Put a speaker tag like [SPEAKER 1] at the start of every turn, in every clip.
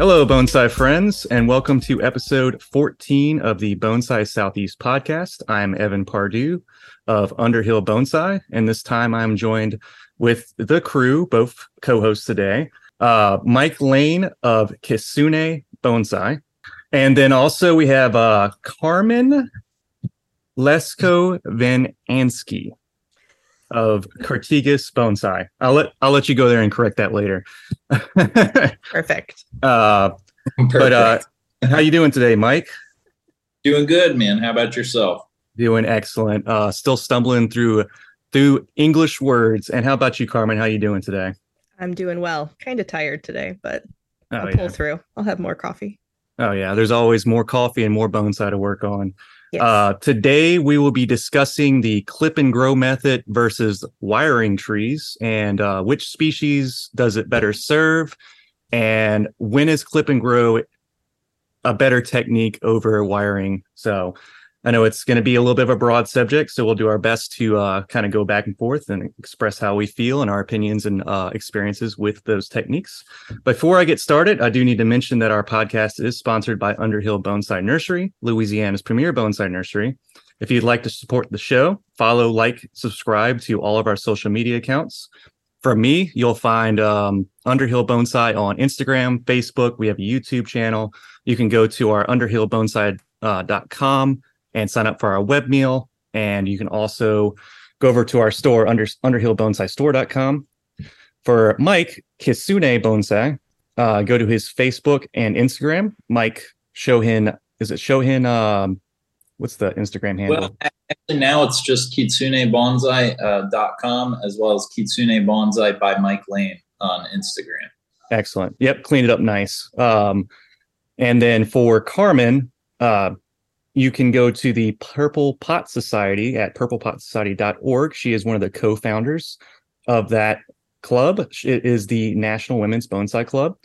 [SPEAKER 1] Hello, Bonsai friends, and welcome to episode 14 of the Bonsai Southeast podcast. I'm Evan Pardue of Underhill Bonsai, and this time I'm joined with the crew, both co hosts today, uh, Mike Lane of Kitsune Bonsai. And then also we have uh, Carmen Lesko Van Ansky of Cartigas Bonsai. I'll let I'll let you go there and correct that later.
[SPEAKER 2] Perfect.
[SPEAKER 1] Uh, but uh, how you doing today, Mike?
[SPEAKER 3] Doing good, man. How about yourself?
[SPEAKER 1] Doing excellent. Uh, still stumbling through through English words. And how about you, Carmen? How you doing today?
[SPEAKER 2] I'm doing well. Kind of tired today, but
[SPEAKER 1] Oh,
[SPEAKER 2] I'll
[SPEAKER 1] yeah.
[SPEAKER 2] pull through. I'll have more coffee.
[SPEAKER 1] Oh yeah, there's always more coffee and more bonsai to work on.
[SPEAKER 2] Yes.
[SPEAKER 1] Uh, today we will be discussing the clip and grow method versus wiring trees and uh, which species does it better serve and when is clip and grow a better technique over wiring. So I know it's going to be a little bit of a broad subject, so we'll do our best to uh, kind of go back and forth and express how we feel and our opinions and uh, experiences with those techniques. Before I get started, I do need to mention that our podcast is sponsored by Underhill Bonsai Nursery, Louisiana's premier bonsai nursery. If you'd like to support the show, follow, like, subscribe to all of our social media accounts. From me, you'll find um, Underhill Bonsai on Instagram, Facebook. We have a YouTube channel. You can go to our underhillbonsai.com and sign up for our web meal. And you can also go over to our store, under, underhillbonsai.store.com. For Mike Kitsune Bonsai, uh, go to his Facebook and Instagram. Mike Shohin, is it Shohin? Um, what's the Instagram handle?
[SPEAKER 3] Well, actually, now it's just kitsunebonsai.com uh, dot com, as well as Kitsune Bonsai by Mike Lane on Instagram.
[SPEAKER 1] Excellent. Yep, cleaned it up nice. Um, and then for Carmen, uh, you can go to the Purple Pot Society at purplepotsociety.org. She is one of the co-founders of that club. It is the National Women's Bonsai Club.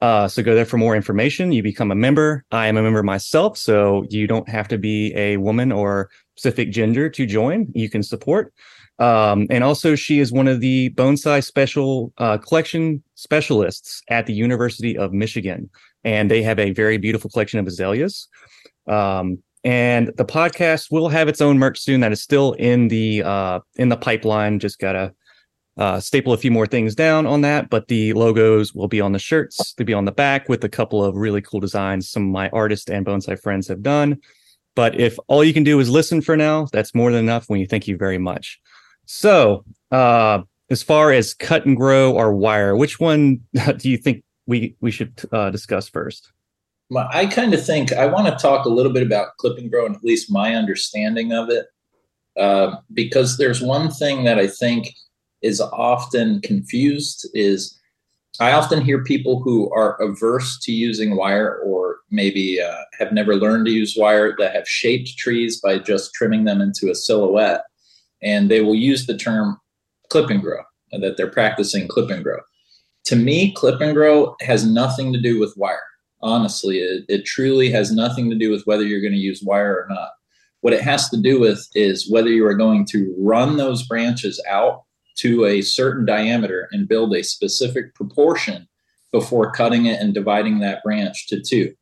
[SPEAKER 1] Uh, so go there for more information. You become a member. I am a member myself, so you don't have to be a woman or specific gender to join. You can support. Um, and also, she is one of the bonsai special uh, collection specialists at the University of Michigan, and they have a very beautiful collection of azaleas. Um, and the podcast will have its own merch soon. That is still in the uh, in the pipeline. Just gotta uh, staple a few more things down on that, but the logos will be on the shirts. They'll be on the back with a couple of really cool designs some of my artist and bonsai friends have done. But if all you can do is listen for now, that's more than enough. When you thank you very much. So, uh, as far as cut and grow or wire, which one do you think we we should uh, discuss first?
[SPEAKER 3] Well, I kind of think I want to talk a little bit about clip and grow and at least my understanding of it. Uh, because there's one thing that I think is often confused is I often hear people who are averse to using wire or maybe uh, have never learned to use wire that have shaped trees by just trimming them into a silhouette. And they will use the term clip and grow, uh, that they're practicing clip and grow. To me, clip and grow has nothing to do with wire. Honestly, it, it truly has nothing to do with whether you're going to use wire or not. What it has to do with is whether you are going to run those branches out to a certain diameter and build a specific proportion before cutting it and dividing that branch to two.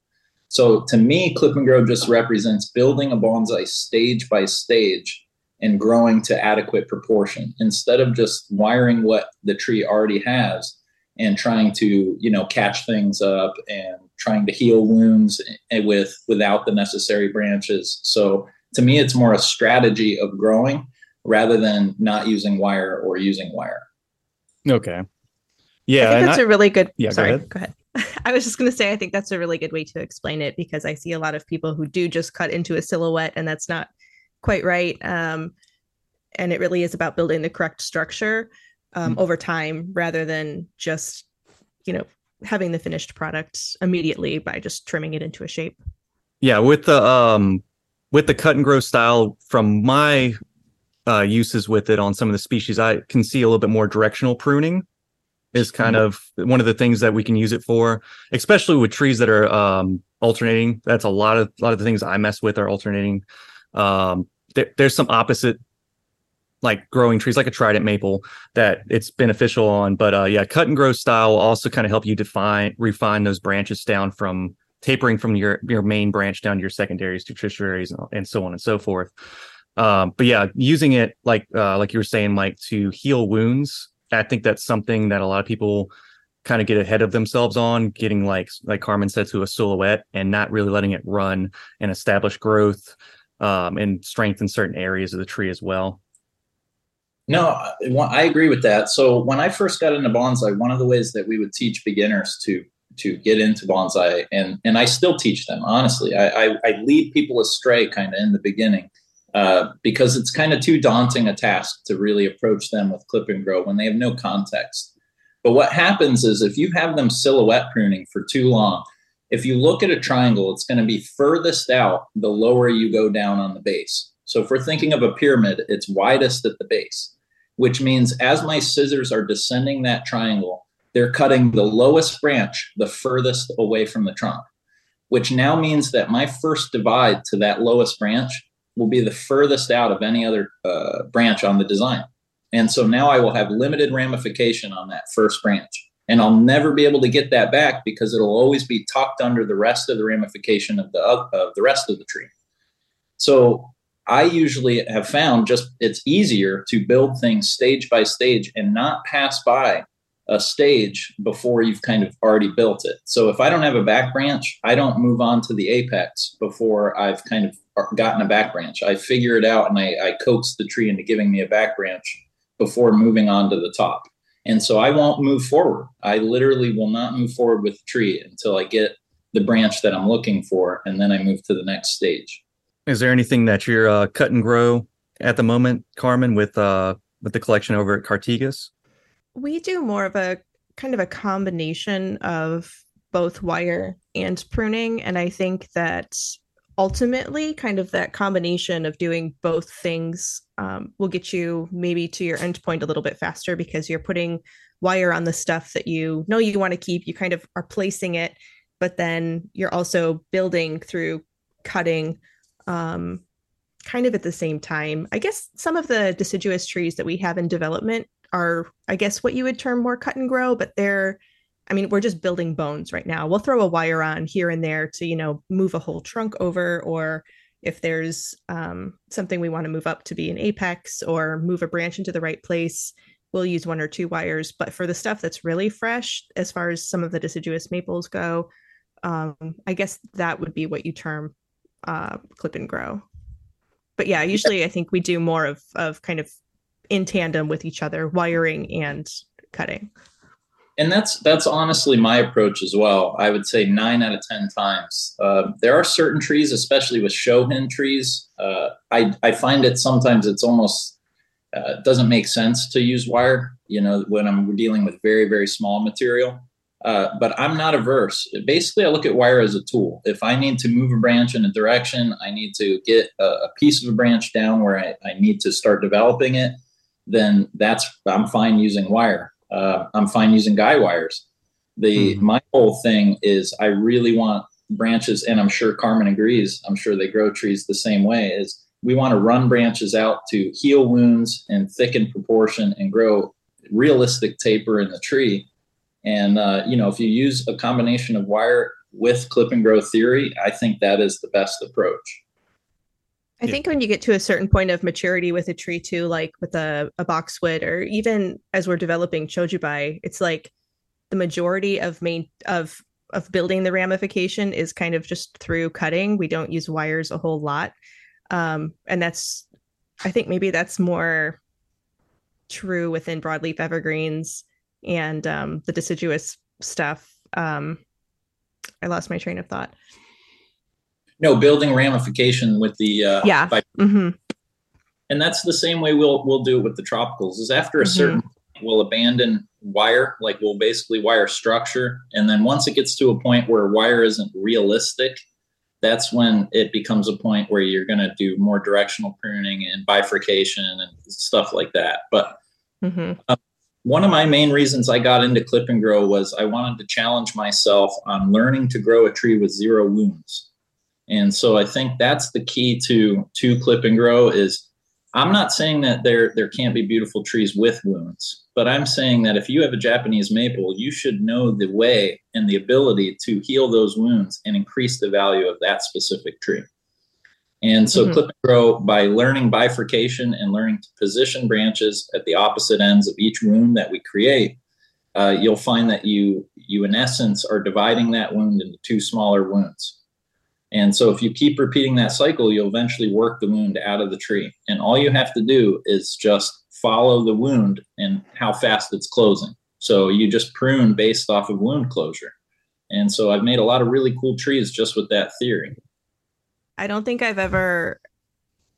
[SPEAKER 3] So to me, clip and grow just represents building a bonsai stage by stage and growing to adequate proportion instead of just wiring what the tree already has and trying to you know catch things up and trying to heal wounds with without the necessary branches so to me it's more a strategy of growing rather than not using wire or using wire
[SPEAKER 1] Okay.
[SPEAKER 2] I
[SPEAKER 1] Yeah.
[SPEAKER 2] think that's
[SPEAKER 1] I-
[SPEAKER 2] a really good.
[SPEAKER 1] Yeah, go
[SPEAKER 2] sorry,
[SPEAKER 1] ahead.
[SPEAKER 2] go ahead. I was just going to say, I think that's a really good way to explain it because I see a lot of people who do just cut into a silhouette, and that's not quite right. Um, and it really is about building the correct structure um,
[SPEAKER 1] Mm-hmm.
[SPEAKER 2] over time rather than just, you know, having the finished product immediately by just trimming it into a shape.
[SPEAKER 1] yeah with the um with the cut and grow style from my uh uses with it on some of the species i can see a little bit more directional pruning is kind of one of the things that we can use it for especially with trees that are um alternating. That's a lot of a lot of the things i mess with are alternating. Um there, there's some opposite like growing trees like a trident maple that it's beneficial on. But uh, yeah, cut and grow style will also kind of help you define refine those branches down from tapering from your your main branch down to your secondaries to tertiaries and, and so on and so forth. Um, but yeah, using it like uh, like you were saying, Mike, to heal wounds. I think that's something that a lot of people kind of get ahead of themselves on, getting like like Carmen said to a silhouette and not really letting it run and establish growth um, and strengthen certain areas of the tree as well.
[SPEAKER 3] No, I agree with that. So when I first got into bonsai, one of the ways that we would teach beginners to to get into bonsai, and and I still teach them honestly. I I, I lead people astray kind of in the beginning uh, because it's kind of too daunting a task to really approach them with clip and grow when they have no context. But what happens is if you have them silhouette pruning for too long, if you look at a triangle, it's going to be furthest out the lower you go down on the base. So if we're thinking of a pyramid, it's widest at the base, which means as my scissors are descending that triangle, they're cutting the lowest branch the furthest away from the trunk, which now means that my first divide to that lowest branch will be the furthest out of any other uh, branch on the design. And so now I will have limited ramification on that first branch. And I'll never be able to get that back because it'll always be tucked under the rest of the ramification of the, of the rest of the tree. So I usually have found just it's easier to build things stage by stage and not pass by a stage before you've kind of already built it. So if I don't have a back branch, I don't move on to the apex before I've kind of gotten a back branch. I figure it out and I, I coax the tree into giving me a back branch before moving on to the top. And so I won't move forward. I literally will not move forward with the tree until I get the branch that I'm looking for, and then I move to the next stage.
[SPEAKER 1] Is there anything that you're uh, cut and grow at the moment, Carmen, with uh, with the collection over at Cartigas?
[SPEAKER 2] We do more of a kind of a combination of both wire and pruning, and I think that ultimately kind of that combination of doing both things um, will get you maybe to your end point a little bit faster because you're putting wire on the stuff that you know you want to keep you kind of are placing it but then you're also building through cutting um, kind of at the same time i guess some of the deciduous trees that we have in development are i guess what you would term more cut and grow but they're I mean, we're just building bones right now. We'll throw a wire on here and there to, you know, move a whole trunk over, or if there's um, something we want to move up to be an apex or move a branch into the right place, we'll use one or two wires. But for the stuff that's really fresh, as far as some of the deciduous maples go, um, I guess that would be what you term uh, clip and grow. But yeah, usually I think we do more of of kind of in tandem with each other, wiring and cutting
[SPEAKER 3] and that's that's honestly my approach as well. I would say nine out of ten times. Uh, there are certain trees, especially with shohin trees. Uh, I I find it sometimes it's almost uh, doesn't make sense to use wire. You know, when I'm dealing with very very small material. Uh, but I'm not averse. Basically, I look at wire as a tool. If I need to move a branch in a direction, I need to get a, a piece of a branch down where I, I need to start developing it. Then that's I'm fine using wire uh, I'm fine using guy wires. The mm-hmm. my whole thing is I really want branches, and I'm sure Carmen agrees. I'm sure they grow trees the same way. Is we want to run branches out to heal wounds and thicken proportion and grow realistic taper in the tree. And uh, you know, if you use a combination of wire with clip and grow theory, I think that is the best approach.
[SPEAKER 2] I think when you get to a certain point of maturity with a tree too, like with a, a boxwood or even as we're developing chojubai, it's like the majority of main of of building the ramification is kind of just through cutting. We don't use wires a whole lot. Um, and that's I think maybe that's more true within broadleaf evergreens and um, the deciduous stuff. Um, I lost my train of thought.
[SPEAKER 3] No, building ramification with the uh,
[SPEAKER 2] yeah, mm-hmm.
[SPEAKER 3] and that's the same way we'll we'll do it with the tropicals. Is after a mm-hmm. certain we'll abandon wire, like we'll basically wire structure, and then once it gets to a point where wire isn't realistic, that's when it becomes a point where you're going to do more directional pruning and bifurcation and stuff like that. But mm-hmm. um, one of my main reasons I got into clip and grow was I wanted to challenge myself on learning to grow a tree with zero wounds. And so I think that's the key to to clip and grow is I'm not saying that there there can't be beautiful trees with wounds, but I'm saying that if you have a Japanese maple, you should know the way and the ability to heal those wounds and increase the value of that specific tree. And so, mm-hmm. clip and grow by learning bifurcation and learning to position branches at the opposite ends of each wound that we create, uh, you'll find that you you in essence are dividing that wound into two smaller wounds. And so, if you keep repeating that cycle, you'll eventually work the wound out of the tree. And all you have to do is just follow the wound and how fast it's closing. So you just prune based off of wound closure. And so I've made a lot of really cool trees just with that theory.
[SPEAKER 2] I don't think I've ever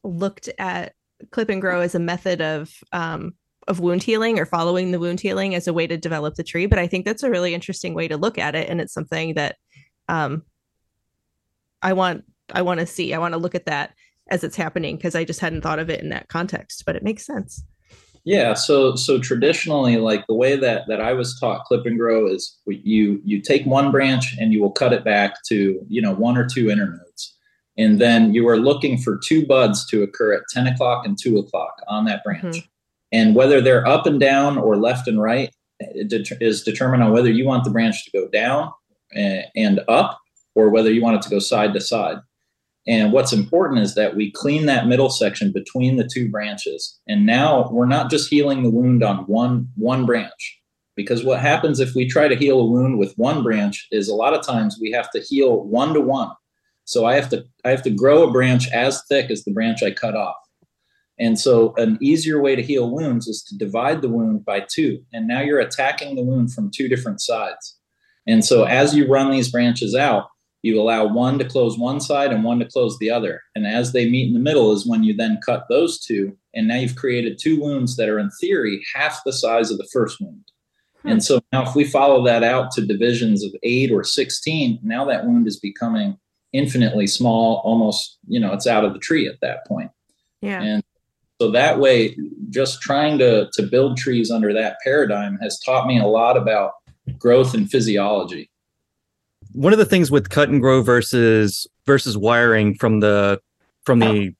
[SPEAKER 2] looked at clip and grow as a method of um, of wound healing or following the wound healing as a way to develop the tree. But I think that's a really interesting way to look at it, and it's something that um, I want I want to see. I want to look at that as it's happening because I just hadn't thought of it in that context. But it makes sense.
[SPEAKER 3] Yeah, so so traditionally, like the way that that I was taught clip and grow is you you take one branch and you will cut it back to you know one or two internodes, and then you are looking for two buds to occur at ten o'clock and two o'clock on that branch, mm-hmm. and whether they're up and down or left and right is determined on whether you want the branch to go down eh, and up or whether you want it to go side to side. And what's important is that we clean that middle section between the two branches. And now we're not just healing the wound on one one branch. Because what happens if we try to heal a wound with one branch is a lot of times we have to heal one to one. So I have to I have to grow a branch as thick as the branch I cut off. And so an easier way to heal wounds is to divide the wound by two. And now you're attacking the wound from two different sides. And so as you run these branches out, you allow one to close one side and one to close the other. And as they meet in the middle is when you then cut those two. And now you've created two wounds that are, in theory, half the size of the first wound. Hmm. And so now, if we follow that out to divisions of eight or 16, now that wound is becoming infinitely small, almost, you know, it's out of the tree at that point.
[SPEAKER 2] Yeah.
[SPEAKER 3] And so that way, just trying to, to build trees under that paradigm has taught me a lot about growth and physiology
[SPEAKER 1] one of the things with cut and grow versus versus wiring from the from the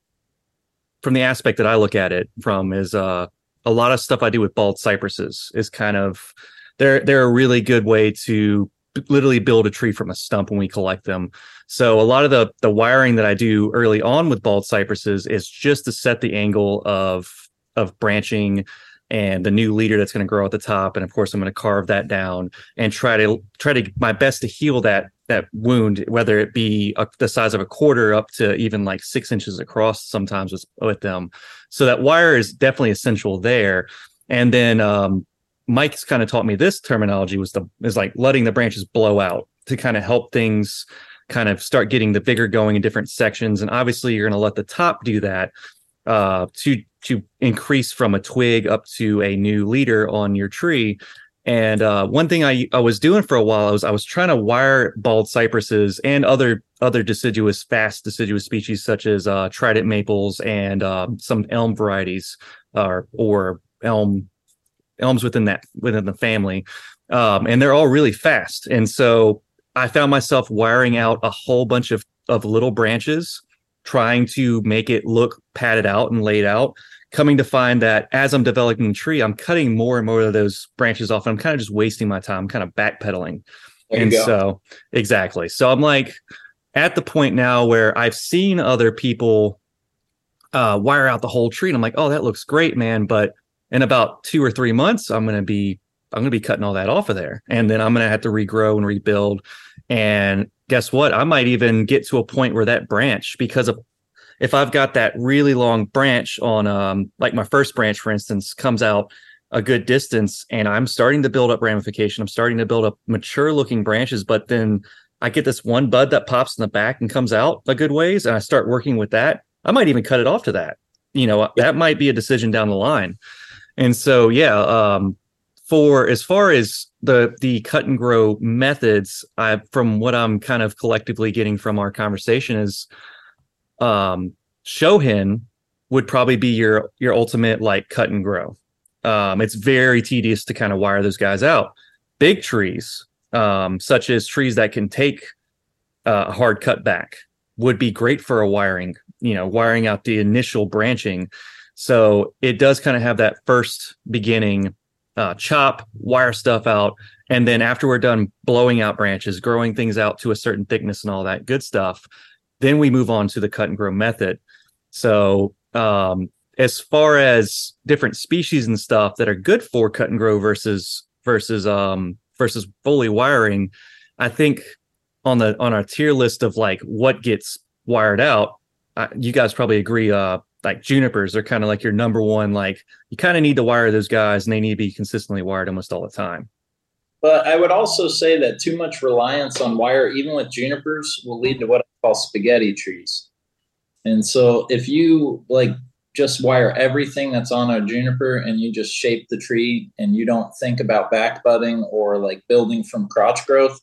[SPEAKER 1] from the aspect that I look at it from is uh a lot of stuff I do with bald cypresses is kind of they're they're a really good way to literally build a tree from a stump when we collect them. So a lot of the the wiring that I do early on with bald cypresses is just to set the angle of of branching and the new leader that's going to grow at the top. And of course i'm going to carve that down and try to try to my best to heal that that wound whether it be a, the size of a quarter up to even like six inches across sometimes with, with them. So that wire is definitely essential there. And then um, mike's kind of taught me this terminology was the is like letting the branches blow out to kind of help things kind of start getting the vigor going in different sections and obviously you're going to let the top do that uh, to to increase from a twig up to a new leader on your tree. And uh, one thing I, I was doing for a while, I was I was trying to wire bald cypresses and other other deciduous, fast deciduous species such as uh, trident maples and uh, some elm varieties, or or elm elms within that within the family, um, and they're all really fast. And so I found myself wiring out a whole bunch of of little branches trying to make it look padded out and laid out coming to find that as i'm developing the tree i'm cutting more and more of those branches off and i'm kind of just wasting my time kind of backpedaling. And so exactly. So i'm like at the point now where i've seen other people uh, wire out the whole tree and i'm like oh that looks great man but in about two or three months i'm going to be i'm going to be cutting all that off of there and then i'm going to have to regrow and rebuild and guess what? I might even get to a point where that branch, because of if I've got that really long branch on, um, like my first branch, for instance, comes out a good distance and I'm starting to build up ramification. I'm starting to build up mature looking branches, but then I get this one bud that pops in the back and comes out a good ways and I start working with that. I might even cut it off to that. You know, that might be a decision down the line. And so, yeah, um, for as far as the the cut and grow methods I, from what i'm kind of collectively getting from our conversation is um shohin would probably be your your ultimate like cut and grow. Um it's very tedious to kind of wire those guys out. Big trees um such as trees that can take uh, a hard cut back would be great for a wiring you know wiring out the initial branching So it does kind of have that first beginning uh, chop, wire stuff out, and then after we're done blowing out branches, growing things out to a certain thickness and all that good stuff, then we move on to the cut and grow method. So um, as far as different species and stuff that are good for cut and grow versus versus um versus fully wiring, I think on the on our tier list of like what gets wired out, uh, you guys probably agree. Uh, like junipers they're kind of like your number one. Like you kind of need to wire those guys, and they need to be consistently wired almost all the time.
[SPEAKER 3] But I would also say that too much reliance on wire, even with junipers, will lead to what I call spaghetti trees. And so if you like just wire everything that's on a juniper and you just shape the tree and you don't think about back budding or like building from crotch growth,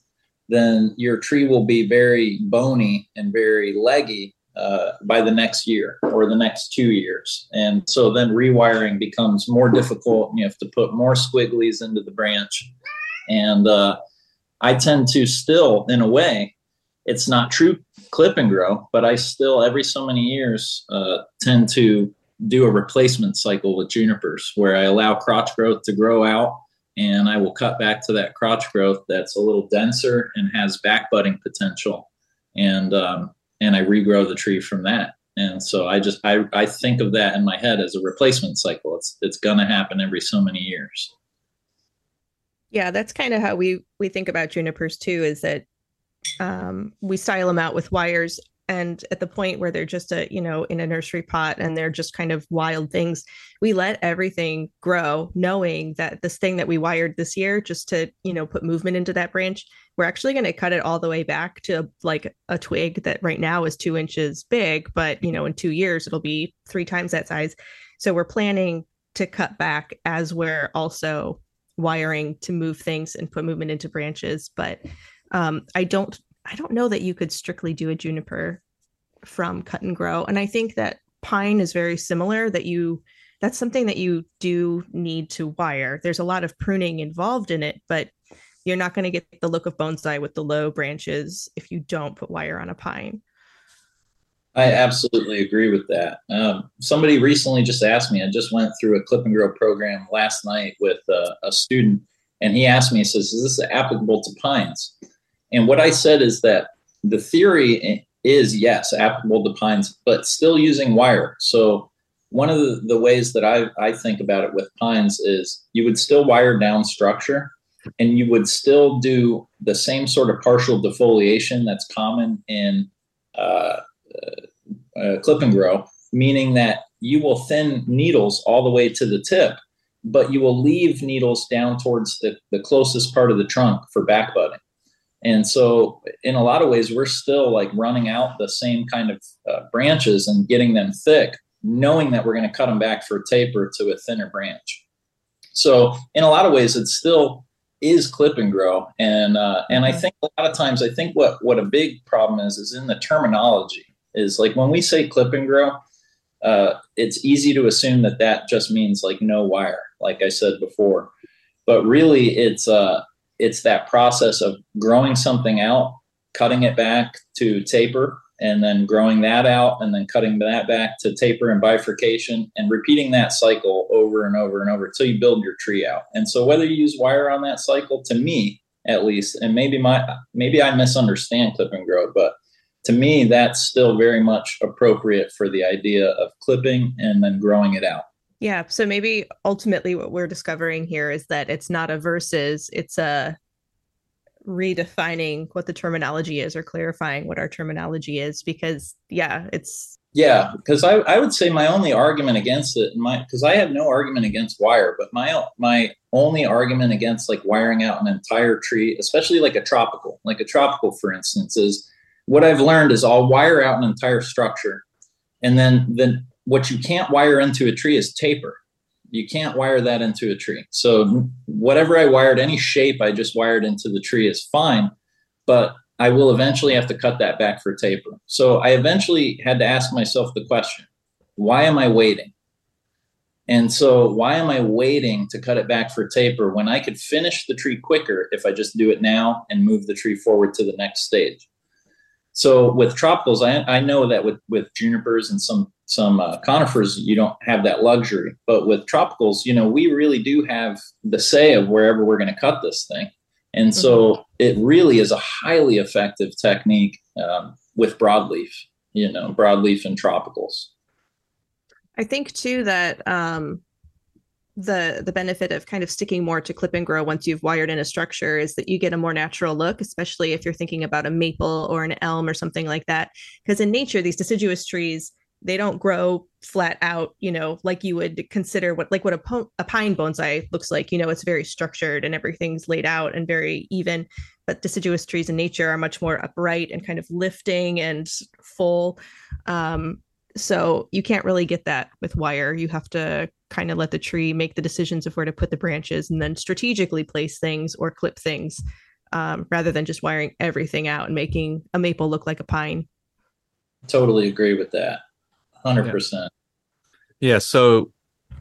[SPEAKER 3] then your tree will be very bony and very leggy uh, by the next year or the next two years. And so then rewiring becomes more difficult. You have to put more squigglies into the branch. And uh, I tend to still, in a way, it's not true clip and grow, but I still, every so many years, uh, tend to do a replacement cycle with junipers where I allow crotch growth to grow out and I will cut back to that crotch growth that's a little denser and has back budding potential. And, um, and I regrow the tree from that. And so I just, I, I think of that in my head as a replacement cycle. It's, it's to happen every so many years.
[SPEAKER 2] Yeah, that's kind of how we we think about junipers too. Is that um, we style them out with wires and at the point where they're just a you know in a nursery pot and they're just kind of wild things we let everything grow knowing that this thing that we wired this year just to you know put movement into that branch we're actually going to cut it all the way back to like a twig that right now is two inches big but you know in two years it'll be three times that size. So we're planning to cut back as we're also wiring to move things and put movement into branches but um, i don't I don't know that you could strictly do a juniper from cut and grow. And I think that pine is very similar that you that's something that you do need to wire. There's a lot of pruning involved in it, but you're not going to get the look of bonsai with the low branches if you don't put wire on a pine.
[SPEAKER 3] I absolutely agree with that. Um, somebody recently just asked me, I just went through a clip and grow program last night with uh, a student, and he asked me, he says, Is this applicable to pines? And what I said is that the theory is yes, applicable to pines, but still using wire. So one of the, the ways that I, I think about it with pines is you would still wire down structure and you would still do the same sort of partial defoliation that's common in uh, uh, uh, clip and grow, meaning that you will thin needles all the way to the tip, but you will leave needles down towards the, the closest part of the trunk for back budding. And so, in a lot of ways, we're still like running out the same kind of uh, branches and getting them thick, knowing that we're going to cut them back for a taper to a thinner branch. So, in a lot of ways, it still is clip and grow. And uh, and I mm-hmm. think a lot of times, I think what what a big problem is is in the terminology. Is like when we say clip and grow, uh, it's easy to assume that that just means like no wire, like I said before. But really, it's uh, it's that process of growing something out, cutting it back to taper, and then growing that out, and then cutting that back to taper and bifurcation, and repeating that cycle over and over and over until you build your tree out. And so, whether you use wire on that cycle, to me at least, and maybe my maybe I misunderstand clip and grow, but to me, that's still very much appropriate for the idea of clipping and then growing it out.
[SPEAKER 2] Yeah. So maybe ultimately what we're discovering here is that it's not a versus, it's a redefining what the terminology is or clarifying what our terminology is because yeah, it's
[SPEAKER 3] yeah, because I, I would say my only argument against it, my because I have no argument against wire, but my my only argument against like wiring out an entire tree, especially like a tropical, like a tropical, for instance, is what I've learned is I'll wire out an entire structure, and then then what you can't wire into a tree is taper. You can't wire that into a tree. So whatever I wired, any shape I just wired into the tree is fine, but I will eventually have to cut that back for taper. So I eventually had to ask myself the question, why am I waiting? And so why am I waiting to cut it back for taper when I could finish the tree quicker if I just do it now and move the tree forward to the next stage? So with tropicals, I, I know that with with junipers and some some uh, conifers, you don't have that luxury. But with tropicals, you know, we really do have the say of wherever we're going to cut this thing. And so mm-hmm. it really is a highly effective technique um, with broadleaf, you know, broadleaf and tropicals.
[SPEAKER 2] I think too that um, the the benefit of kind of sticking more to clip and grow once you've wired in a structure is that you get a more natural look, especially if you're thinking about a maple or an elm or something like that. Because in nature, these deciduous trees they don't grow flat out you know like you would consider what like what a, po- a pine bonsai looks like. You know it's very structured and everything's laid out and very even. But deciduous trees in nature are much more upright and kind of lifting and full. Um, so you can't really get that with wire. You have to kind of let the tree make the decisions of where to put the branches and then strategically place things or clip things um, rather than just wiring everything out and making a maple look like a pine
[SPEAKER 3] totally agree with that hundred percent.
[SPEAKER 1] Yeah. So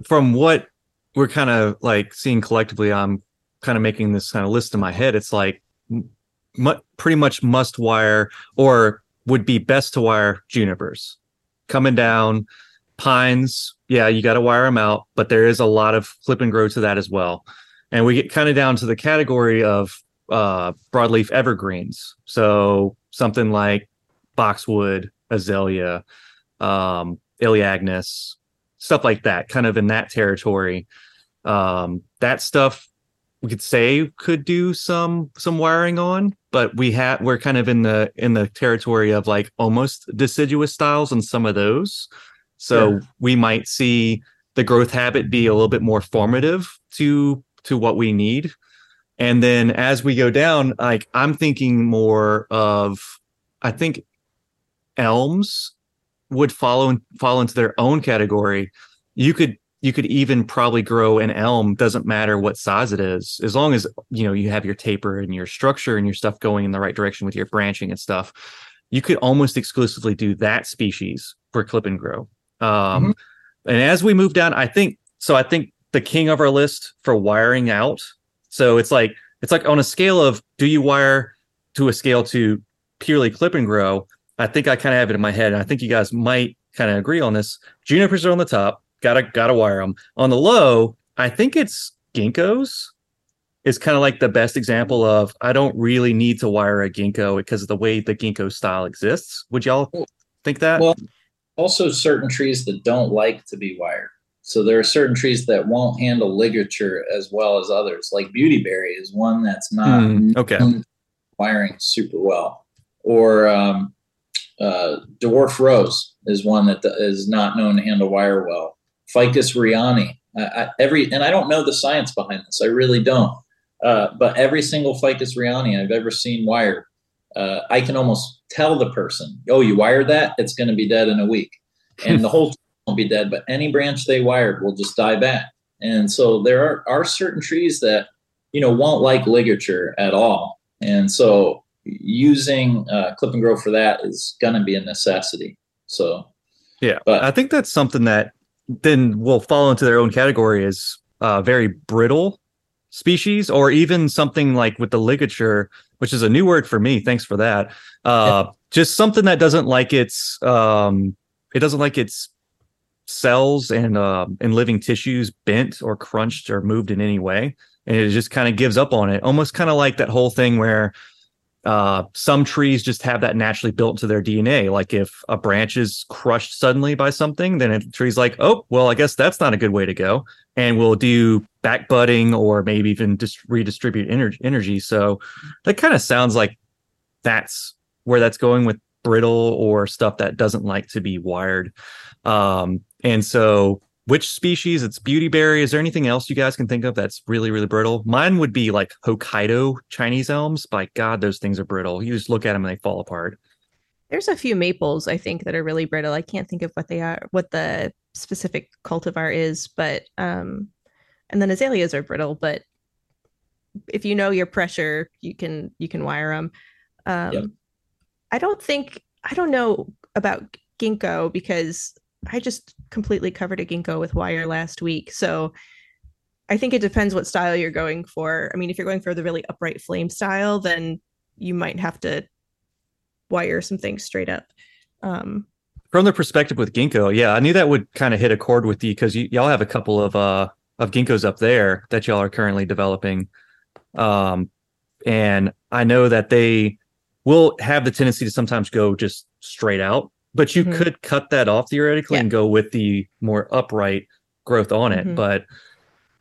[SPEAKER 1] from what we're kind of like seeing collectively, I'm kind of making this kind of list in my head. It's like mu- pretty much must wire or would be best to wire junipers coming down pines yeah you got to wire them out but there is a lot of clip and grow to that as well and we get kind of down to the category of uh broadleaf evergreens so something like boxwood azalea um, Elaeagnus, stuff like that, kind of in that territory. Um, that stuff we could say could do some some wiring on, but we have we're kind of in the in the territory of like almost deciduous styles on some of those. So yeah. we might see the growth habit be a little bit more formative to to what we need. And then as we go down, like I'm thinking more of I think elms would follow fall into their own category. You could you could even probably grow an elm doesn't matter what size it is as long as you know you have your taper and your structure and your stuff going in the right direction with your branching and stuff you could almost exclusively do that species for clip and grow um, mm-hmm. and as we move down i think so i think the king of our list for wiring out so it's like it's like on a scale of do you wire to a scale to purely clip and grow I think I kind of have it in my head, and I think you guys might kind of agree on this. Junipers are on the top. Gotta gotta wire them. On the low, I think it's ginkgos. Is kind of like the best example of I don't really need to wire a ginkgo because of the way the ginkgo style exists. Would y'all think that?
[SPEAKER 3] Well, also certain trees that don't like to be wired. So there are certain trees that won't handle ligature as well as others. Like beautyberry is one that's not
[SPEAKER 1] mm, okay
[SPEAKER 3] wiring super well. Or um, uh, dwarf rose is one that is not known to handle wire well. Ficus reani. I, every and I don't know the science behind this. I really don't. Uh, but every single Ficus reani I've ever seen wired, uh, I can almost tell the person, "Oh, you wired that? It's going to be dead in a week," and the whole tree won't be dead, but any branch they wired will just die back. And so there are, are certain trees that you know won't like ligature at all, and so using uh, clip and grow for that is going to be a necessity. So,
[SPEAKER 1] yeah, but I think that's something that then will fall into their own category as uh, very brittle species, or even something like with the ligature, which is a new word for me. Thanks for that. Uh, yeah. Just something that doesn't like its um, it doesn't like its cells and uh, and living tissues bent or crunched or moved in any way, and it just kind of gives up on it. Almost kind of like that whole thing where uh, some trees just have that naturally built into their DNA. Like if a branch is crushed suddenly by something, then a tree's like, oh, well, I guess that's not a good way to go. And we'll do back budding or maybe even just redistribute ener- energy. So that kind of sounds like that's where that's going with brittle or stuff that doesn't like to be wired. Um, and so which species it's beautyberry is there anything else you guys can think of that's really really brittle? Mine would be like hokkaido chinese elms. By god those things are brittle. You just look at them and they fall apart.
[SPEAKER 2] There's a few maples i think that are really brittle. I can't think of what they are what the specific cultivar is but um and then azaleas are brittle but if you know your pressure you can you can wire them um yep. i don't think i don't know about ginkgo because I just completely covered a ginkgo with wire last week. So I think it depends what style you're going for. I mean, if you're going for the really upright flame style, then you might have to wire some things straight up. Um,
[SPEAKER 1] From the perspective with ginkgo, yeah, I knew that would kind of hit a chord with you because y- y'all have a couple of uh of ginkgos up there that y'all are currently developing, um, and I know that they will have the tendency to sometimes go just straight out, but you
[SPEAKER 2] Mhm.
[SPEAKER 1] could cut that off theoretically
[SPEAKER 2] Yeah.
[SPEAKER 1] and go with the more upright growth on it.
[SPEAKER 2] Mhm.
[SPEAKER 1] But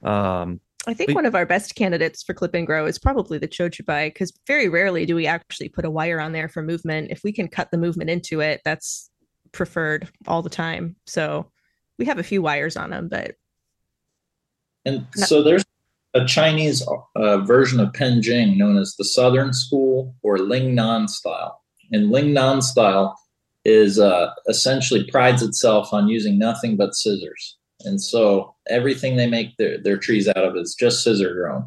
[SPEAKER 1] um,
[SPEAKER 2] I think
[SPEAKER 1] But-
[SPEAKER 2] one of our best candidates for clip and grow is probably the chojubai because very rarely do we actually put a wire on there for movement. If we can cut the movement into it, that's preferred all the time. So we have a few wires on them, but
[SPEAKER 3] And
[SPEAKER 2] No.
[SPEAKER 3] so there's a Chinese uh, version of Penjing known as the Southern School or Lingnan style. And Lingnan style is uh, essentially prides itself on using nothing but scissors. And so everything they make their, their trees out of is just scissor grown.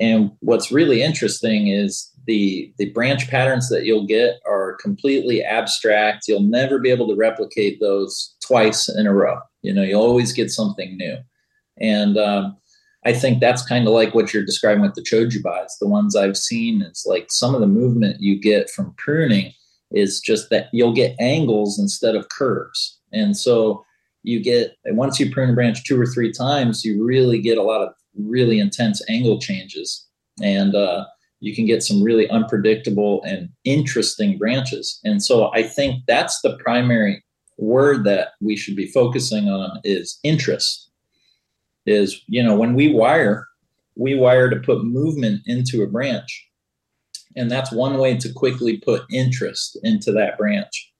[SPEAKER 3] And what's really interesting is the the branch patterns that you'll get are completely abstract. You'll never be able to replicate those twice in a row. You know, you'll always get something new. And um, I think that's kind of like what you're describing with the chojubais. The ones I've seen is like some of the movement you get from pruning is just that you'll get angles instead of curves. And so you get, once you prune a branch two or three times, you really get a lot of really intense angle changes. And uh, you can get some really unpredictable and interesting branches. And so I think that's the primary word that we should be focusing on is interest is you know when we wire we wire to put movement into a branch and that's one way to quickly put interest into that branch.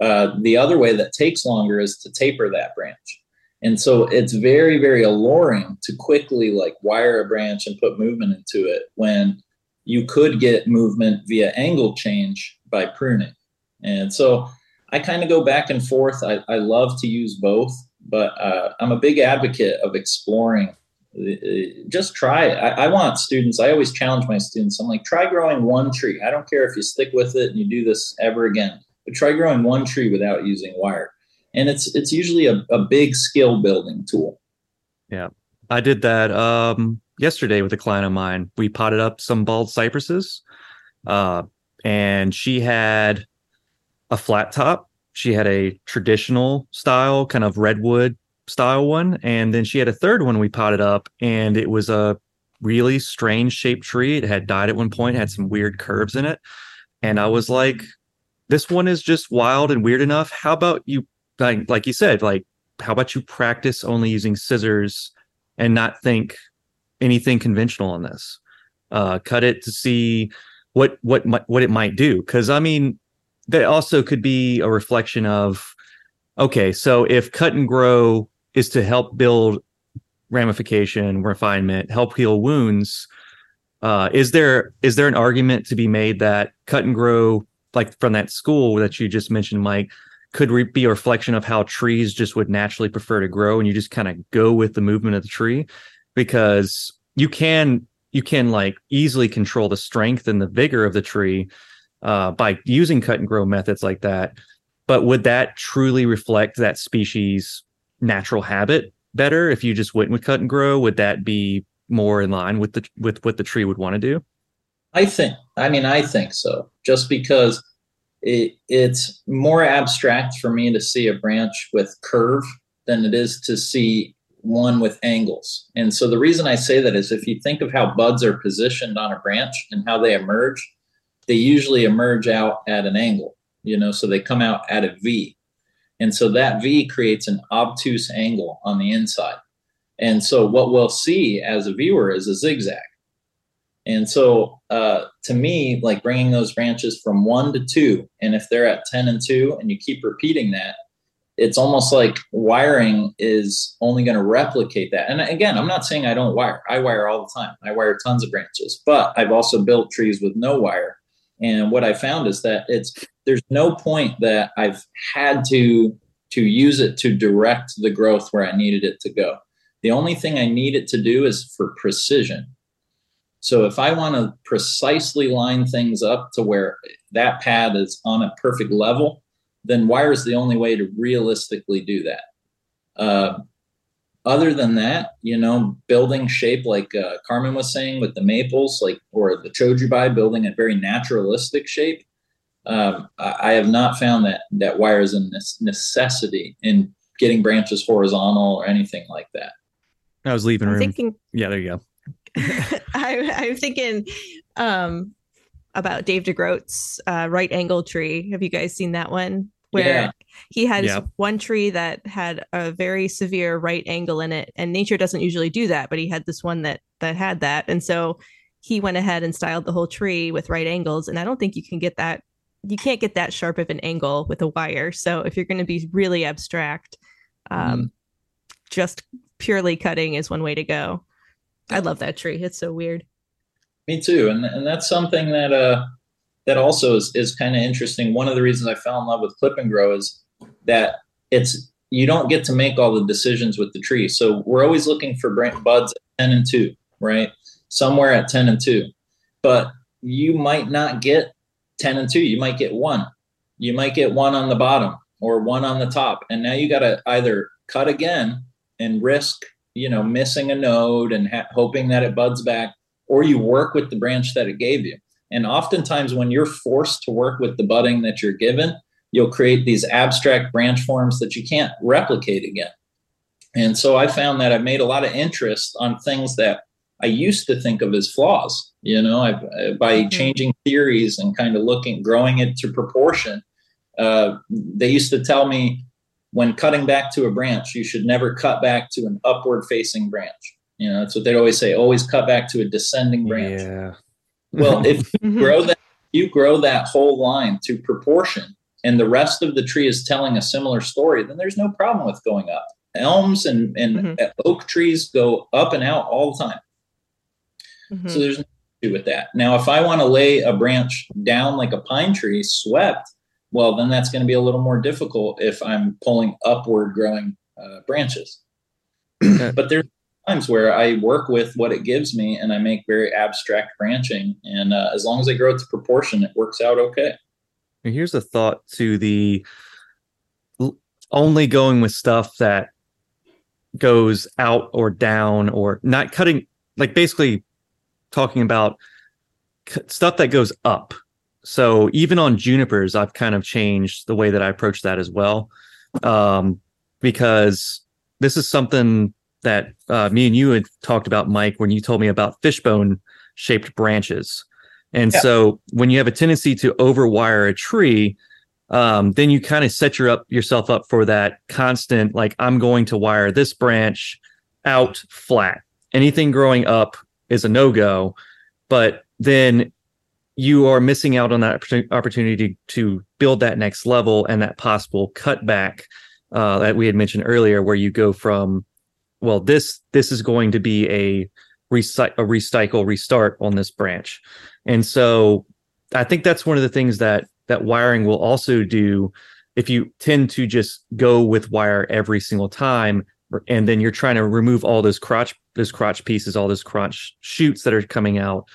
[SPEAKER 3] Uh, the other way that takes longer is to taper that branch. And so it's very very alluring to quickly like wire a branch and put movement into it when you could get movement via angle change by pruning. And so i kind of go back and forth. I, I love to use both but uh, I'm a big advocate of exploring. Uh, Just try it. I, I want students. I always challenge my students. I'm like, try growing one tree. I don't care if you stick with it and you do this ever again, but try growing one tree without using wire. And it's it's usually a, a big skill building tool. Yeah.
[SPEAKER 1] I did that um, yesterday with a client of mine. We potted up some bald cypresses, uh, and she had a flat top. She had a traditional style, kind of redwood style one, and then she had a third one we potted up, and it was a really strange shaped tree. It had died at one point, had some weird curves in it, and I was like, "This one is just wild and weird enough. How about you, like, like you said, like, how about you practice only using scissors?" and not think anything conventional on this. Uh, cut it to see what what what it might do. Because I mean, that also could be a reflection of okay, so if cut and grow is to help build ramification, refinement, help heal wounds. Uh, is there is there an argument to be made that cut and grow, like from that school that you just mentioned, Mike, could re- be a reflection of how trees just would naturally prefer to grow and you just kind of go with the movement of the tree because you can you can like easily control the strength and the vigor of the tree uh, by using cut and grow methods like that but would that truly reflect that species natural habit better if you just went with cut and grow would that be more in line with the with what the tree would want to do
[SPEAKER 3] I think. I mean, I think so. Just because it, it's more abstract for me to see a branch with curve than it is to see one with angles. And so the reason I say that is if you think of how buds are positioned on a branch and how they emerge, they usually emerge out at an angle, you know, so they come out at a V. And so that V creates an obtuse angle on the inside. And so what we'll see as a viewer is a zigzag. And so, uh, to me, like bringing those branches from one to two, and if they're at 10 and two, and you keep repeating that, it's almost like wiring is only going to replicate that. And again, I'm not saying I don't wire, I wire all the time, I wire tons of branches, but I've also built trees with no wire. And what I found is that it's there's no point that I've had to to use it to direct the growth where I needed it to go. The only thing I need it to do is for precision. So if I want to precisely line things up to where that pad is on a perfect level, then wire is the only way to realistically do that. Uh, other than that, you know, building shape like uh, Carmen was saying with the maples, like or the chojubai, building a very naturalistic shape. Um, I, I have not found that that wire is a necessity in getting branches horizontal or anything like that.
[SPEAKER 1] I was leaving
[SPEAKER 2] I'm
[SPEAKER 1] room.
[SPEAKER 2] thinking
[SPEAKER 1] yeah, there you go.
[SPEAKER 2] I, I'm thinking um, about Dave DeGroot's uh, right angle tree. Have you guys seen that one? Where
[SPEAKER 3] Yeah.
[SPEAKER 2] he had
[SPEAKER 1] Yeah.
[SPEAKER 2] one tree that had a very severe right angle in it, and nature doesn't usually do that, but he had this one that that had that, and so he went ahead and styled the whole tree with right angles. And I don't think you can get that. You can't get that sharp of an angle with a wire. So if you're going to be really abstract, um, just purely cutting is one way to go. I love that tree. It's so weird.
[SPEAKER 3] Me too, and and that's something that uh that also is is kind of interesting. One of the reasons I fell in love with Clip and Grow is that it's you don't get to make all the decisions with the tree. So we're always looking for buds at ten and two, right? Somewhere at ten and two, but you might not get ten and two. You might get one. You might get one on the bottom or one on the top, and now you got to either cut again and risk you know missing a node and ha- hoping that it buds back or you work with the branch that it gave you. And oftentimes, when you're forced to work with the budding that you're given, you'll create these abstract branch forms that you can't replicate again. And so I found that I've made a lot of interest on things that I used to think of as flaws. You know, I've, uh, by
[SPEAKER 2] Mhm.
[SPEAKER 3] changing theories and kind of looking, growing it to proportion. Uh, they used to tell me when cutting back to a branch, you should never cut back to an upward facing branch. You know, that's what they'd always say. Always cut back to a descending branch.
[SPEAKER 1] Yeah.
[SPEAKER 3] Well, if
[SPEAKER 2] Mhm.
[SPEAKER 3] grow that you grow that whole line to proportion and the rest of the tree is telling a similar story, then there's no problem with going up. Elms and, and
[SPEAKER 2] Mhm.
[SPEAKER 3] oak trees go up and out all the time.
[SPEAKER 2] Mhm.
[SPEAKER 3] So there's no issue with that. Now, if I want to lay a branch down like a pine tree swept, well, then that's going to be a little more difficult if I'm pulling upward growing uh, branches.
[SPEAKER 1] Okay.
[SPEAKER 3] but there's times where I work with what it gives me and I make very abstract branching. And uh, as long as I grow to proportion, it works out okay.
[SPEAKER 1] And here's a thought to the only going with stuff that goes out or down or not cutting, like basically talking about stuff that goes up. So even on junipers, I've kind of changed the way that I approach that as well. Um, because this is something that uh, me and you had talked about, Mike, when you told me about fishbone shaped branches. And
[SPEAKER 3] Yeah.
[SPEAKER 1] so when you have a tendency to overwire a tree, um, then you kind of set your up yourself up for that constant, like I'm going to wire this branch out flat. Anything growing up is a no-go, but then you are missing out on that opportunity to build that next level and that possible cutback uh, that we had mentioned earlier, where you go from, well, this this is going to be a recy- a recycle restart on this branch, and so I think that's one of the things that that wiring will also do. If you tend to just go with wire every single time, and then you're trying to remove all those crotch those crotch pieces, all those crotch shoots that are coming out,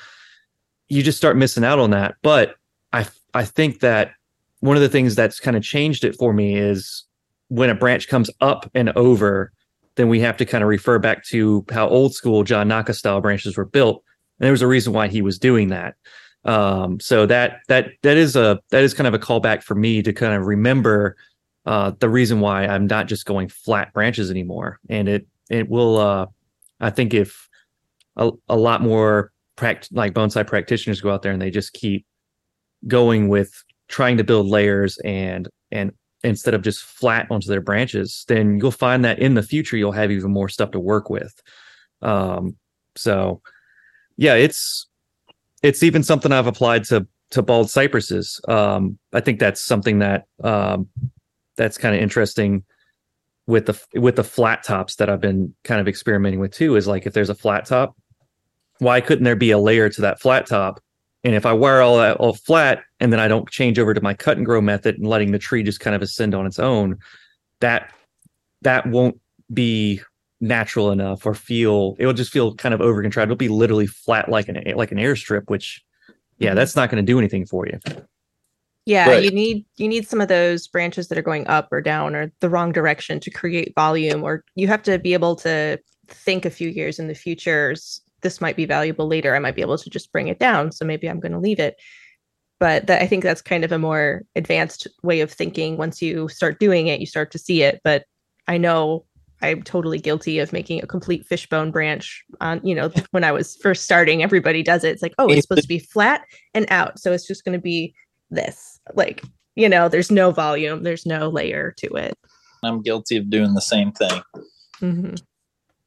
[SPEAKER 1] you just start missing out on that. But I I think that one of the things that's kind of changed it for me is when a branch comes up and over, then we have to kind of refer back to how old school John Naka style branches were built. And there was a reason why he was doing that. Um, so that that that is a that is kind of a callback for me to kind of remember uh, the reason why I'm not just going flat branches anymore. And it it will uh, I think if a, a lot more pract- like bonsai practitioners go out there and they just keep going with trying to build layers and and instead of just flat onto their branches, then you'll find that in the future you'll have even more stuff to work with. Um, so yeah, it's it's even something I've applied to to bald cypresses. Um, I think that's something that um, that's kind of interesting with the with the flat tops that I've been kind of experimenting with too. Is like if there's a flat top, why couldn't there be a layer to that flat top? And if I wire all that all flat and then I don't change over to my cut and grow method and letting the tree just kind of ascend on its own, that that won't be natural enough or feel it will just feel kind of over contrived. It'll be literally flat like an like an airstrip, which yeah,
[SPEAKER 2] Mhm.
[SPEAKER 1] that's not going to do anything for you.
[SPEAKER 2] Yeah,
[SPEAKER 3] Right.
[SPEAKER 2] you need you need some of those branches that are going up or down or the wrong direction to create volume or you have to be able to think a few years in the future this might be valuable later. I might be able to just bring it down, so maybe I'm going to leave it. but that, I think that's kind of a more advanced way of thinking. Once you start doing it, you start to see it. But I know I'm totally guilty of making a complete fishbone branch on, you know, when I was first starting, everybody does it. It's like, oh, it's supposed to be flat and out. So it's just going to be this. Like, you know, there's no volume, there's no layer to it.
[SPEAKER 3] I'm guilty of doing the same thing.
[SPEAKER 2] Mm-hmm.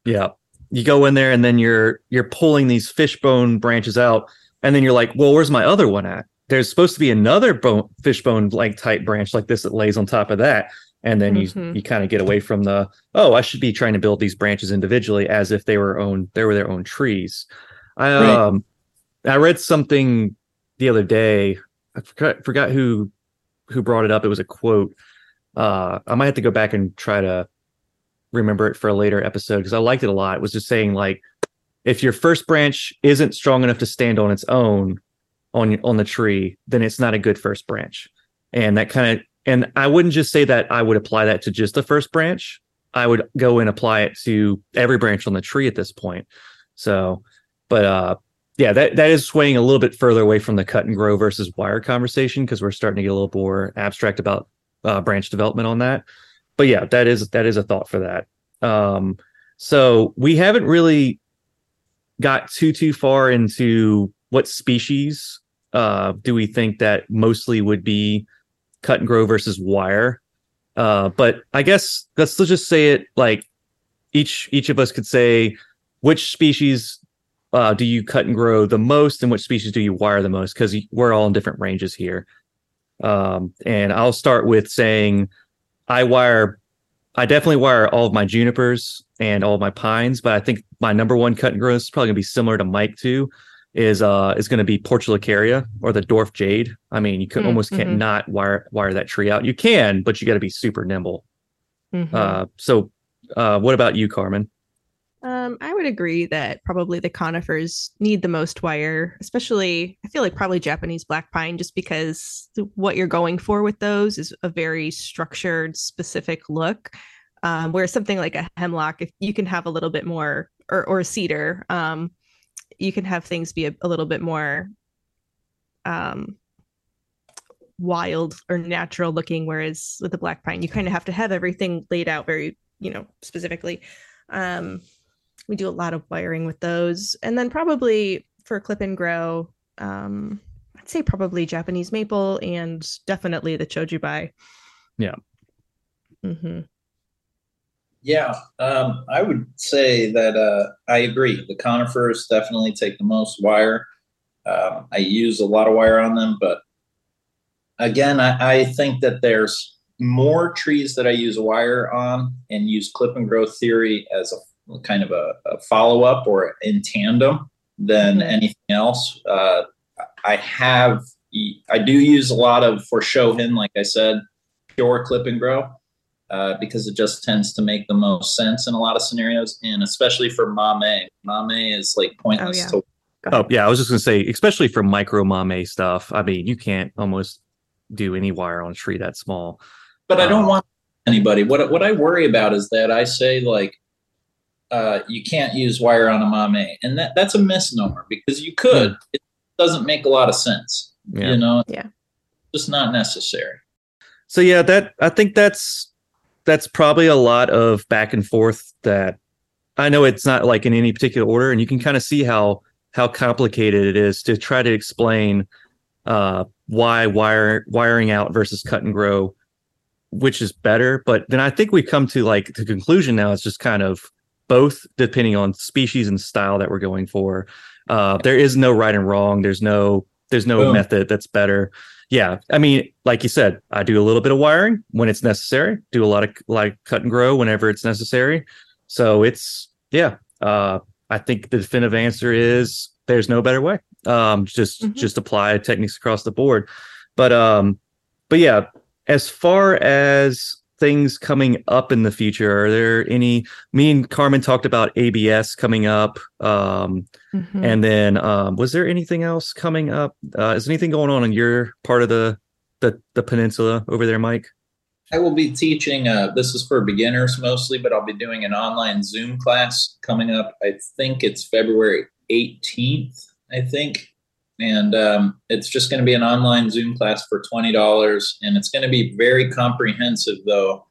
[SPEAKER 1] Yeah. You go in there and then you're you're pulling these fishbone branches out, and then you're like, well, where's my other one at? There's supposed to be another bone fishbone like type branch like this that lays on top of that. And then you
[SPEAKER 2] Mhm.
[SPEAKER 1] you kind of get away from the oh, I should be trying to build these branches individually as if they were own they were their own trees. I
[SPEAKER 3] Right.
[SPEAKER 1] um I read something the other day. I forgot forgot who who brought it up. It was a quote. Uh I might have to go back and try to remember it for a later episode because I liked it a lot. It was just saying like if your first branch isn't strong enough to stand on its own on on the tree, then it's not a good first branch. And that kind of and I wouldn't just say that I would apply that to just the first branch. I would go and apply it to every branch on the tree at this point. So, but uh yeah, that that is swaying a little bit further away from the cut and grow versus wire conversation because we're starting to get a little more abstract about uh, branch development on that. But yeah, that is that is a thought for that. Um, so we haven't really got too too far into what species uh, do we think that mostly would be cut and grow versus wire. Uh, but I guess let's let's just say it like each each of us could say which species uh, do you cut and grow the most, and which species do you wire the most? Because we're all in different ranges here. Um, and I'll start with saying I wire, I definitely wire all of my junipers and all of my pines, but I think my number one cut and grow is probably gonna be similar to Mike too. Is uh is gonna be Portulacaria or the dwarf jade. I mean, you could
[SPEAKER 2] Mm,
[SPEAKER 1] almost can't
[SPEAKER 2] mhm.
[SPEAKER 1] not wire wire that tree out. You can, but you got to be super nimble.
[SPEAKER 2] Mhm.
[SPEAKER 1] Uh, so uh, what about you, Carmen?
[SPEAKER 2] Um, I would agree that probably the conifers need the most wire, especially I feel like probably Japanese black pine, just because what you're going for with those is a very structured, specific look. Um, whereas something like a hemlock, if you can have a little bit more, or or a cedar, um, you can have things be a, a little bit more um, wild or natural looking. Whereas with the black pine, you kind of have to have everything laid out very, you know, specifically. Um, we do a lot of wiring with those and then probably for clip and grow um i'd say probably japanese maple and definitely the chojubai
[SPEAKER 1] Yeah.
[SPEAKER 2] hmm
[SPEAKER 3] Yeah, um, I would say that uh, I agree. The conifers definitely take the most wire. Um, I use a lot of wire on them, but again, I, I think that there's more trees that I use wire on and use clip and grow theory as a kind of a, a follow up or in tandem than
[SPEAKER 2] Mhm.
[SPEAKER 3] anything else. Uh, I have, I do use a lot of for Shohin, like I said, pure clip and grow uh, because it just tends to make the most sense in a lot of scenarios, and especially for mame. Mame is like pointless
[SPEAKER 2] yeah.
[SPEAKER 3] to
[SPEAKER 1] Oh yeah, I was just gonna say, especially for micro mame stuff. I mean, you can't almost do any wire on a tree that small.
[SPEAKER 3] but I don't
[SPEAKER 1] Um,
[SPEAKER 3] want anybody. What what I worry about is that I say like uh, you can't use wire on a mame, and that that's a misnomer because you could. It doesn't make a lot of sense.
[SPEAKER 1] Yeah.
[SPEAKER 3] You know,
[SPEAKER 2] Yeah.
[SPEAKER 3] just not necessary.
[SPEAKER 1] So yeah, that I think that's that's probably a lot of back and forth that I know it's not like in any particular order, and you can kind of see how how complicated it is to try to explain uh, why wire wiring out versus cut and grow, which is better. But then I think we come to like the conclusion now. It's just kind of both depending on species and style that we're going for. Uh, there is no right and wrong. There's no there's no
[SPEAKER 3] Boom.
[SPEAKER 1] method that's better. Yeah, I mean, like you said, I do a little bit of wiring when it's necessary. Do a lot of like cut and grow whenever it's necessary. So it's yeah. Uh, I think the definitive answer is there's no better way. Um, just
[SPEAKER 2] Mhm.
[SPEAKER 1] just apply techniques across the board. But um, but yeah, as far as things coming up in the future, are there any? Me and Carmen talked about ABS coming up. Um,
[SPEAKER 2] Mhm.
[SPEAKER 1] and then, um, was there anything else coming up? Uh, is anything going on in your part of the the, the peninsula over there, Mike?
[SPEAKER 3] I will be teaching. Uh, this is for beginners mostly, but I'll be doing an online Zoom class coming up. I think it's February 18th. I think and um, it's just going to be an online Zoom class for twenty dollars, and it's going to be very comprehensive. Though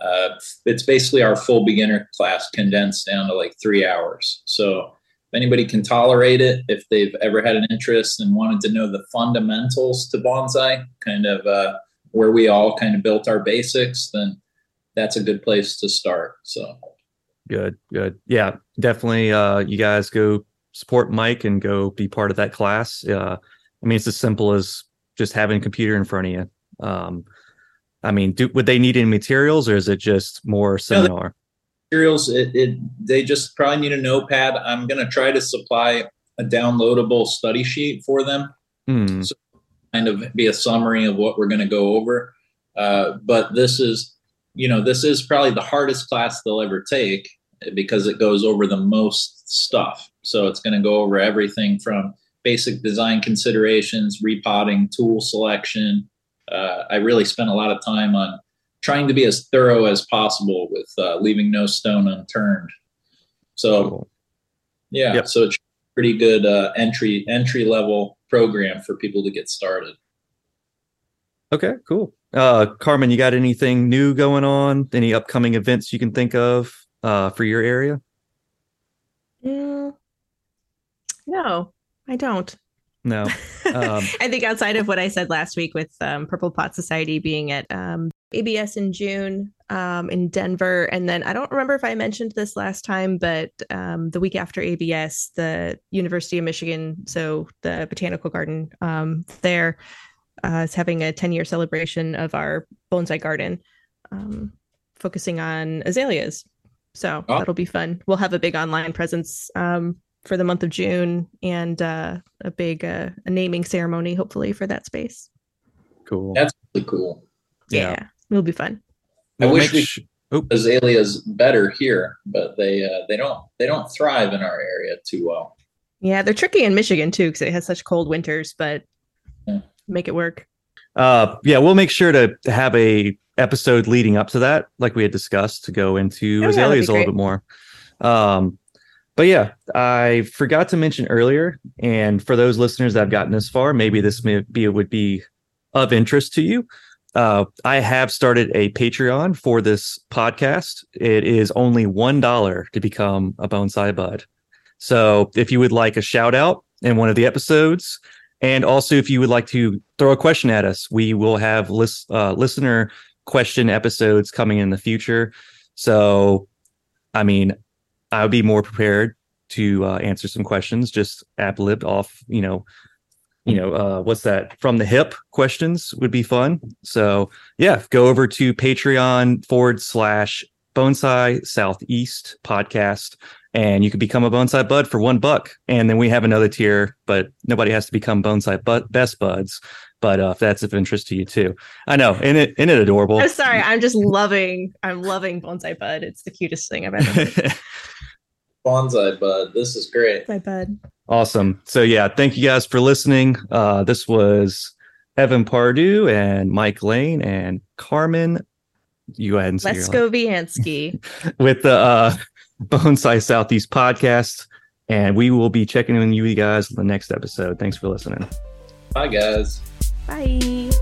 [SPEAKER 3] uh, it's basically our full beginner class condensed down to like three hours. So if anybody can tolerate it, if they've ever had an interest and wanted to know the fundamentals to bonsai, kind of uh, where we all kind of built our basics, then that's a good place to start. So
[SPEAKER 1] good, good, yeah, definitely. Uh, you guys go support Mike and go be part of that class. Uh, I mean, it's as simple as just having a computer in front of you. Um, I mean, do, would they need any materials, or is it just more seminar?
[SPEAKER 3] No, materials, it, it they just probably need a notepad. I'm going to try to supply a downloadable study sheet for them,
[SPEAKER 1] Hmm.
[SPEAKER 3] so kind of be a summary of what we're going to go over. Uh, but this is, you know, this is probably the hardest class they'll ever take because it goes over the most stuff. So it's going to go over everything from basic design considerations, repotting, tool selection. Uh, I really spent a lot of time on trying to be as thorough as possible with uh, leaving no stone unturned. So
[SPEAKER 1] Cool.
[SPEAKER 3] yeah,
[SPEAKER 1] Yep.
[SPEAKER 3] so it's pretty good uh, entry entry level program for people to get started.
[SPEAKER 1] Okay, cool. Uh, Carmen, you got anything new going on? Any upcoming events you can think of uh, for your area?
[SPEAKER 2] Mm, no, I don't.
[SPEAKER 1] No. Um,
[SPEAKER 2] I think outside of what I said last week with um, Purple Pot Society being at um, ABS in June um, in Denver, and then I don't remember if I mentioned this last time, but um, the week after ABS, the University of Michigan, so the botanical garden um, there, uh, is having a 10 year celebration of our bonsai garden, um, focusing on azaleas. So
[SPEAKER 3] Oh.
[SPEAKER 2] that'll be fun. We'll have a big online presence um, for the month of June and uh, a big uh, a naming ceremony, hopefully, for that space.
[SPEAKER 1] cool.
[SPEAKER 3] That's really cool.
[SPEAKER 1] Yeah.
[SPEAKER 2] Yeah, it'll be fun.
[SPEAKER 3] I
[SPEAKER 1] We'll
[SPEAKER 3] wish we-
[SPEAKER 1] sh-
[SPEAKER 3] Azaleas better here, but they uh, they don't they don't thrive in our area too well.
[SPEAKER 2] Yeah, they're tricky in Michigan too because it has such cold winters, but
[SPEAKER 3] Yeah.
[SPEAKER 2] make it work.
[SPEAKER 1] Uh, yeah, we'll make sure to have a episode leading up to that, like we had discussed, to go into
[SPEAKER 2] Oh, yeah,
[SPEAKER 1] azaleas
[SPEAKER 2] be
[SPEAKER 1] a little bit more. Um, but yeah, I forgot to mention earlier, and for those listeners that have gotten this far, maybe this may be would be of interest to you. Uh, I have started a Patreon for this podcast. It is only one dollar to become a bonsai bud. So if you would like a shout out in one of the episodes, and also if you would like to throw a question at us, we will have lis- uh, listener question episodes coming in the future. So, I mean, I would be more prepared to uh, answer some questions, just app libbed off, you know, you know, uh, what's that from the hip questions would be fun. So yeah, go over to Patreon forward slash bonsai southeast podcast and you can become a bonsai bud for one buck. And then we have another tier, but nobody has to become bonsai bud best buds. But uh, if that's of interest to you too, I know, isn't it, isn't it adorable?
[SPEAKER 2] I'm sorry, I'm just loving, I'm loving bonsai bud. It's the cutest thing I've ever. heard.
[SPEAKER 3] Bonsai bud, this is great.
[SPEAKER 2] bonsai bud.
[SPEAKER 1] Awesome. So yeah, thank you guys for listening. Uh, this was Evan Pardue and Mike Lane and Carmen. You go ahead and say
[SPEAKER 2] Let's go Viansky.
[SPEAKER 1] with the uh, Bonsai Southeast podcast, and we will be checking in with you guys in the next episode. Thanks for listening.
[SPEAKER 3] Bye guys.
[SPEAKER 2] Bye.